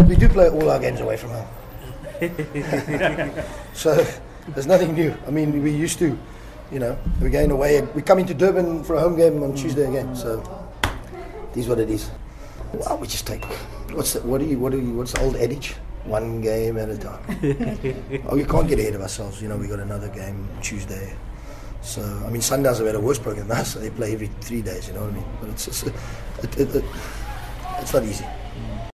but we do play all our games away from home. so there's nothing new. I mean, we used to, you know, we're going away. We're coming to Durban for a home game on Tuesday again. So it is what it is. Well, we just take. What's the, what do you? What do you? What's the old adage? One game at a time. oh, we can't get ahead of ourselves. You know, we got another game Tuesday. So I mean, Sundowns have had a worse program than us. So they play every three days. You know what I mean? But it's just, it, it, it, it's not easy.